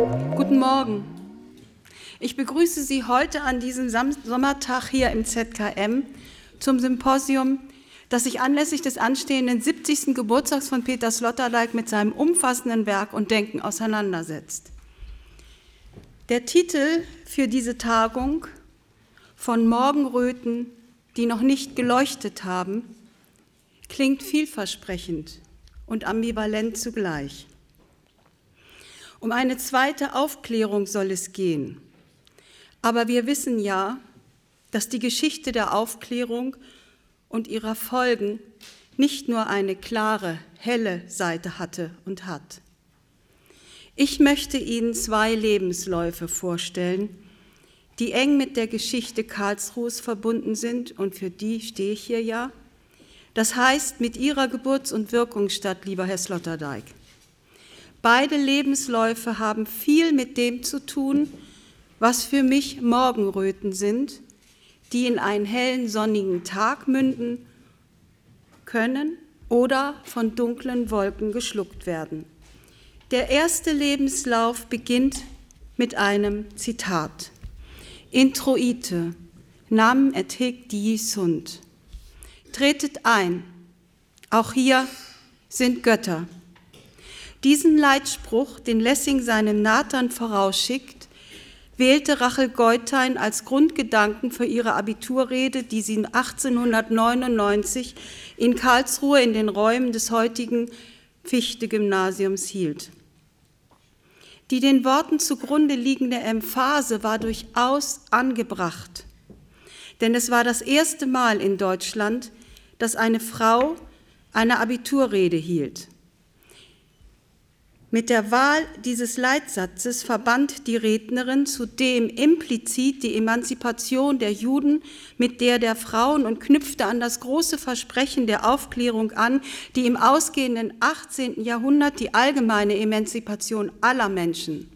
Guten Morgen. Ich begrüße Sie heute an diesem Sommertag hier im ZKM zum Symposium, das sich anlässlich des anstehenden 70. Geburtstags von Peter Sloterdijk mit seinem umfassenden Werk und Denken auseinandersetzt. Der Titel für diese Tagung von Morgenröten, die noch nicht geleuchtet haben, klingt vielversprechend und ambivalent zugleich. Um eine zweite Aufklärung soll es gehen. Aber wir wissen ja, dass die Geschichte der Aufklärung und ihrer Folgen nicht nur eine klare, helle Seite hatte und hat. Ich möchte Ihnen zwei Lebensläufe vorstellen, die eng mit der Geschichte Karlsruhes verbunden sind und für die stehe ich hier ja. Das heißt, mit Ihrer Geburts- und Wirkungsstadt, lieber Herr Sloterdijk. Beide Lebensläufe haben viel mit dem zu tun, was für mich Morgenröten sind, die in einen hellen sonnigen Tag münden können oder von dunklen Wolken geschluckt werden. Der erste Lebenslauf beginnt mit einem Zitat. Introite, nam et hic sunt. Tretet ein, auch hier sind Götter. Diesen Leitspruch, den Lessing seinem Nathan vorausschickt, wählte Rachel Geutein als Grundgedanken für ihre Abiturrede, die sie 1899 in Karlsruhe in den Räumen des heutigen Fichte-Gymnasiums hielt. Die den Worten zugrunde liegende Emphase war durchaus angebracht, denn es war das erste Mal in Deutschland, dass eine Frau eine Abiturrede hielt. Mit der Wahl dieses Leitsatzes verband die Rednerin zudem implizit die Emanzipation der Juden mit der der Frauen und knüpfte an das große Versprechen der Aufklärung an, die im ausgehenden 18. Jahrhundert die allgemeine Emanzipation aller Menschen,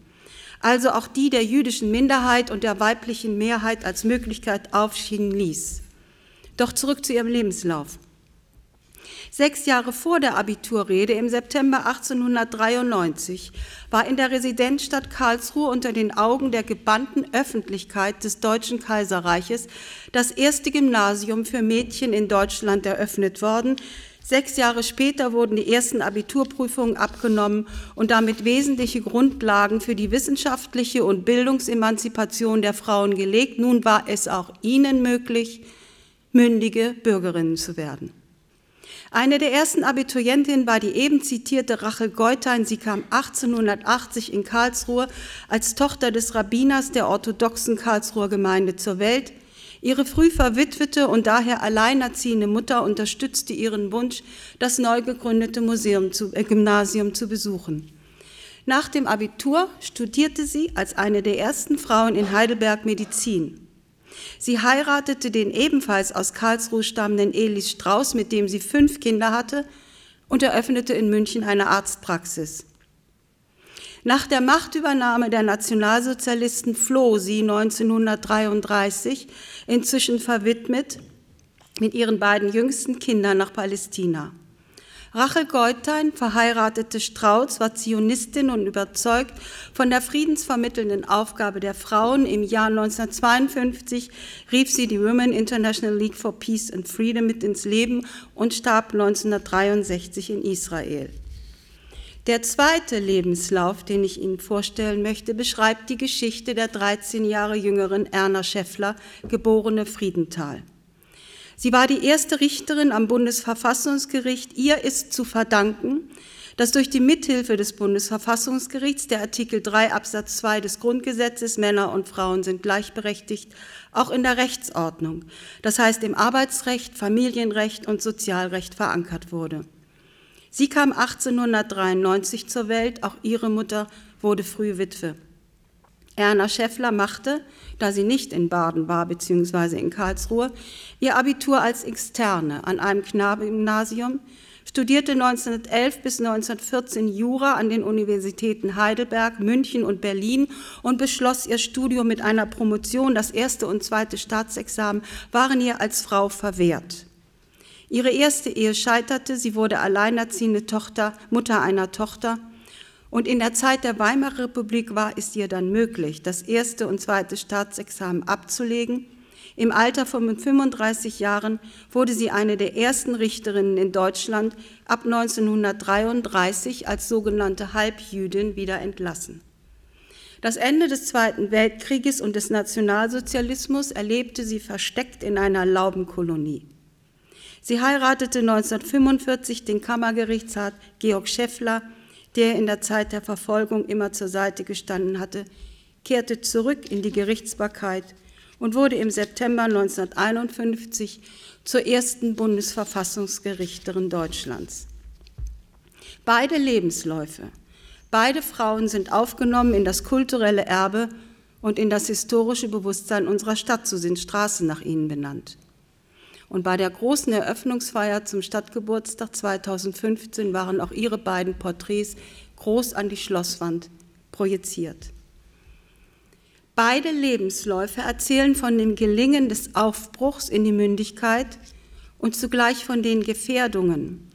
also auch die der jüdischen Minderheit und der weiblichen Mehrheit als Möglichkeit aufschienen ließ. Doch zurück zu ihrem Lebenslauf. Sechs Jahre vor der Abiturrede im September 1893 war in der Residenzstadt Karlsruhe unter den Augen der gebannten Öffentlichkeit des Deutschen Kaiserreiches das erste Gymnasium für Mädchen in Deutschland eröffnet worden. Sechs Jahre später wurden die ersten Abiturprüfungen abgenommen und damit wesentliche Grundlagen für die wissenschaftliche und Bildungsemanzipation der Frauen gelegt. Nun war es auch ihnen möglich, mündige Bürgerinnen zu werden. Eine der ersten Abiturientinnen war die eben zitierte Rachel Geutein. Sie kam 1880 in Karlsruhe als Tochter des Rabbiners der orthodoxen Karlsruher Gemeinde zur Welt. Ihre früh verwitwete und daher alleinerziehende Mutter unterstützte ihren Wunsch, das neu gegründete Museum zu, äh, Gymnasium zu besuchen. Nach dem Abitur studierte sie als eine der ersten Frauen in Heidelberg Medizin. Sie heiratete den ebenfalls aus Karlsruhe stammenden Elis Strauß, mit dem sie fünf Kinder hatte, und eröffnete in München eine Arztpraxis. Nach der Machtübernahme der Nationalsozialisten floh sie 1933, inzwischen verwidmet, mit ihren beiden jüngsten Kindern nach Palästina. Rachel Geutein, verheiratete Strauß, war Zionistin und überzeugt von der friedensvermittelnden Aufgabe der Frauen. Im Jahr 1952 rief sie die Women International League for Peace and Freedom mit ins Leben und starb 1963 in Israel. Der zweite Lebenslauf, den ich Ihnen vorstellen möchte, beschreibt die Geschichte der 13 Jahre jüngeren Erna Schäffler, geborene Friedenthal. Sie war die erste Richterin am Bundesverfassungsgericht. Ihr ist zu verdanken, dass durch die Mithilfe des Bundesverfassungsgerichts der Artikel 3 Absatz 2 des Grundgesetzes Männer und Frauen sind gleichberechtigt, auch in der Rechtsordnung, das heißt im Arbeitsrecht, Familienrecht und Sozialrecht verankert wurde. Sie kam 1893 zur Welt, auch ihre Mutter wurde früh Witwe. Erna Schäffler machte, da sie nicht in Baden war bzw. in Karlsruhe, ihr Abitur als Externe an einem Knabengymnasium, studierte 1911 bis 1914 Jura an den Universitäten Heidelberg, München und Berlin und beschloss ihr Studium mit einer Promotion. Das erste und zweite Staatsexamen waren ihr als Frau verwehrt. Ihre erste Ehe scheiterte, sie wurde alleinerziehende Tochter, Mutter einer Tochter Und in der Zeit der Weimarer Republik war es ihr dann möglich, das erste und zweite Staatsexamen abzulegen. Im Alter von 35 Jahren wurde sie eine der ersten Richterinnen in Deutschland, ab 1933 als sogenannte Halbjüdin wieder entlassen. Das Ende des Zweiten Weltkrieges und des Nationalsozialismus erlebte sie versteckt in einer Laubenkolonie. Sie heiratete 1945 den Kammergerichtsrat Georg Scheffler, der in der Zeit der Verfolgung immer zur Seite gestanden hatte, kehrte zurück in die Gerichtsbarkeit und wurde im September 1951 zur ersten Bundesverfassungsgerichterin Deutschlands. Beide Lebensläufe, beide Frauen sind aufgenommen in das kulturelle Erbe und in das historische Bewusstsein unserer Stadt, so sind Straßen nach ihnen benannt. Und bei der großen Eröffnungsfeier zum Stadtgeburtstag 2015 waren auch ihre beiden Porträts groß an die Schlosswand projiziert. Beide Lebensläufe erzählen von dem Gelingen des Aufbruchs in die Mündigkeit und zugleich von den Gefährdungen,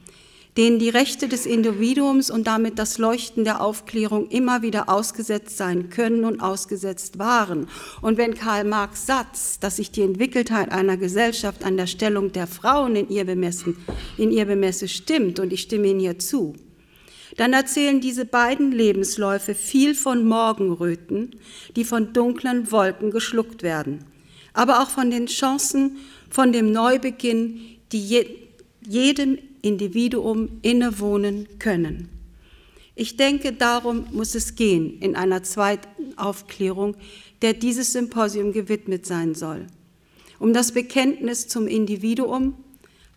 denen die Rechte des Individuums und damit das Leuchten der Aufklärung immer wieder ausgesetzt sein können und ausgesetzt waren. Und wenn Karl Marx Satz, dass sich die Entwickeltheit einer Gesellschaft an der Stellung der Frauen in ihr bemessen, in ihr Bemesse stimmt, und ich stimme ihn hier zu, dann erzählen diese beiden Lebensläufe viel von Morgenröten, die von dunklen Wolken geschluckt werden, aber auch von den Chancen, von dem Neubeginn, die je, jedem Individuum innewohnen können. Ich denke, darum muss es gehen in einer zweiten Aufklärung, der dieses Symposium gewidmet sein soll. Um das Bekenntnis zum Individuum,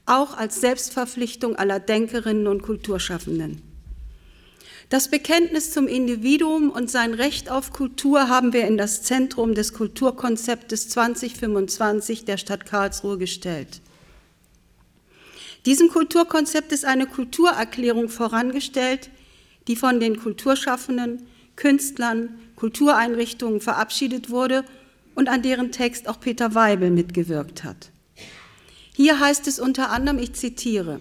auch als Selbstverpflichtung aller Denkerinnen und Kulturschaffenden. Das Bekenntnis zum Individuum und sein Recht auf Kultur haben wir in das Zentrum des Kulturkonzeptes 2025 der Stadt Karlsruhe gestellt. Diesem Kulturkonzept ist eine Kulturerklärung vorangestellt, die von den Kulturschaffenden, Künstlern, Kultureinrichtungen verabschiedet wurde und an deren Text auch Peter Weibel mitgewirkt hat. Hier heißt es unter anderem, ich zitiere,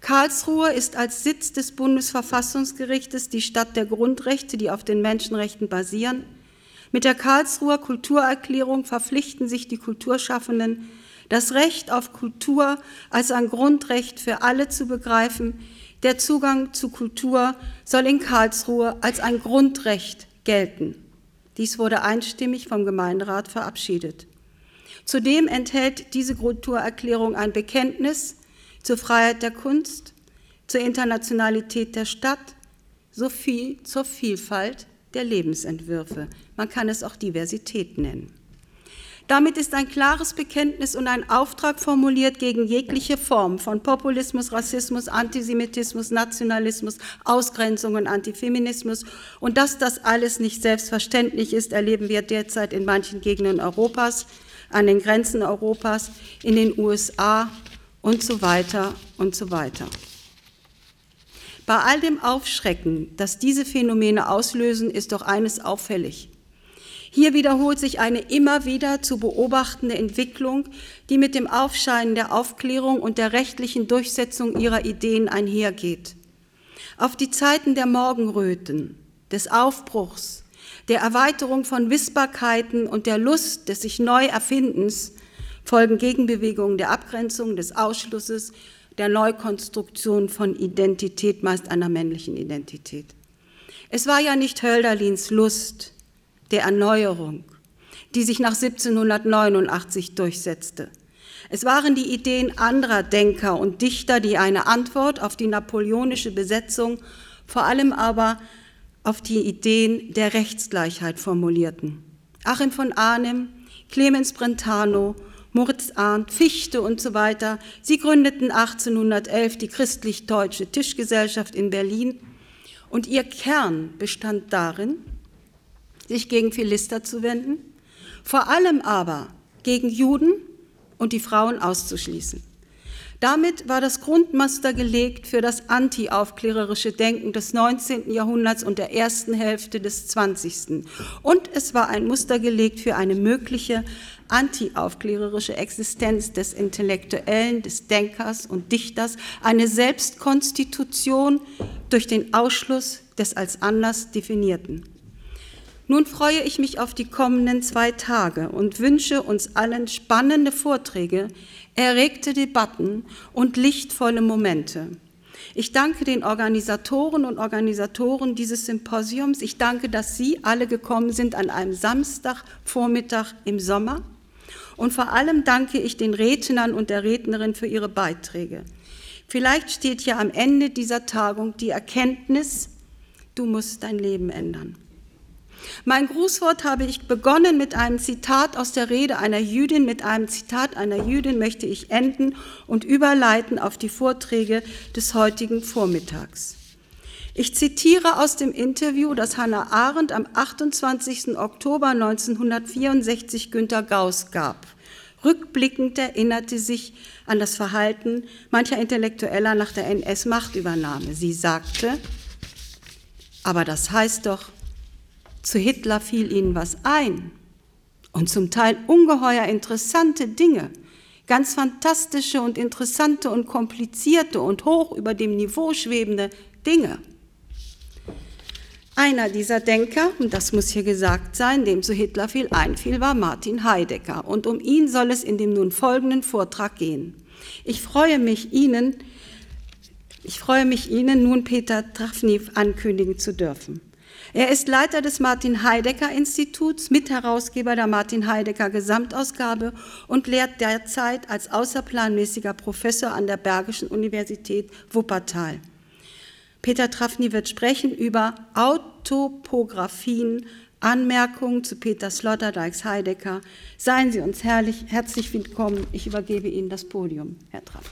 Karlsruhe ist als Sitz des Bundesverfassungsgerichtes die Stadt der Grundrechte, die auf den Menschenrechten basieren. Mit der Karlsruher Kulturerklärung verpflichten sich die Kulturschaffenden, das Recht auf Kultur als ein Grundrecht für alle zu begreifen. Der Zugang zu Kultur soll in Karlsruhe als ein Grundrecht gelten. Dies wurde einstimmig vom Gemeinderat verabschiedet. Zudem enthält diese Kulturerklärung ein Bekenntnis zur Freiheit der Kunst, zur Internationalität der Stadt, sowie zur Vielfalt der Lebensentwürfe. Man kann es auch Diversität nennen. Damit ist ein klares Bekenntnis und ein Auftrag formuliert gegen jegliche Form von Populismus, Rassismus, Antisemitismus, Nationalismus, Ausgrenzung und Antifeminismus. Und dass das alles nicht selbstverständlich ist, erleben wir derzeit in manchen Gegenden Europas, an den Grenzen Europas, in den USA und so weiter und so weiter. Bei all dem Aufschrecken, das diese Phänomene auslösen, ist doch eines auffällig. Hier wiederholt sich eine immer wieder zu beobachtende Entwicklung, die mit dem Aufscheinen der Aufklärung und der rechtlichen Durchsetzung ihrer Ideen einhergeht. Auf die Zeiten der Morgenröten, des Aufbruchs, der Erweiterung von Wissbarkeiten und der Lust des sich neu Erfindens folgen Gegenbewegungen der Abgrenzung, des Ausschlusses, der Neukonstruktion von Identität, meist einer männlichen Identität. Es war ja nicht Hölderlins Lust der Erneuerung, die sich nach 1789 durchsetzte. Es waren die Ideen anderer Denker und Dichter, die eine Antwort auf die napoleonische Besetzung, vor allem aber auf die Ideen der Rechtsgleichheit formulierten. Achim von Arnim, Clemens Brentano Moritz Arndt, Fichte und so weiter. Sie gründeten 1811 die christlich-deutsche Tischgesellschaft in Berlin und ihr Kern bestand darin, sich gegen Philister zu wenden, vor allem aber gegen Juden und die Frauen auszuschließen. Damit war das Grundmuster gelegt für das antiaufklärerische Denken des 19. Jahrhunderts und der ersten Hälfte des 20. Und es war ein Muster gelegt für eine mögliche antiaufklärerische Existenz des Intellektuellen, des Denkers und Dichters, eine Selbstkonstitution durch den Ausschluss des als Anlass definierten. Nun freue ich mich auf die kommenden zwei Tage und wünsche uns allen spannende Vorträge, erregte Debatten und lichtvolle Momente. Ich danke den Organisatoren und Organisatoren dieses Symposiums. Ich danke, dass Sie alle gekommen sind an einem Samstagvormittag im Sommer. Und vor allem danke ich den Rednern und der Rednerin für ihre Beiträge. Vielleicht steht hier am Ende dieser Tagung die Erkenntnis, du musst dein Leben ändern. Mein Grußwort habe ich begonnen mit einem Zitat aus der Rede einer Jüdin. Mit einem Zitat einer Jüdin möchte ich enden und überleiten auf die Vorträge des heutigen Vormittags. Ich zitiere aus dem Interview, das Hannah Arendt am 28. Oktober 1964 Günter Gauss gab. Rückblickend erinnerte sich an das Verhalten mancher Intellektueller nach der NS-Machtübernahme. Sie sagte, aber das heißt doch, zu Hitler fiel ihnen was ein und zum Teil ungeheuer interessante Dinge, ganz fantastische und interessante und komplizierte und hoch über dem Niveau schwebende Dinge. Einer dieser Denker, und das muss hier gesagt sein, dem zu Hitler viel einfiel, war Martin Heidegger. Und um ihn soll es in dem nun folgenden Vortrag gehen. Ich freue mich, Ihnen, ich freue mich, Ihnen nun Peter Trafny ankündigen zu dürfen. Er ist Leiter des Martin Heidegger Instituts, Mitherausgeber der Martin Heidegger Gesamtausgabe und lehrt derzeit als außerplanmäßiger Professor an der Bergischen Universität Wuppertal. Peter Trafny wird sprechen über Autopographien, Anmerkungen zu Peter Sloterdijks Heidegger. Seien Sie uns herrlich, herzlich willkommen. Ich übergebe Ihnen das Podium, Herr Trafny.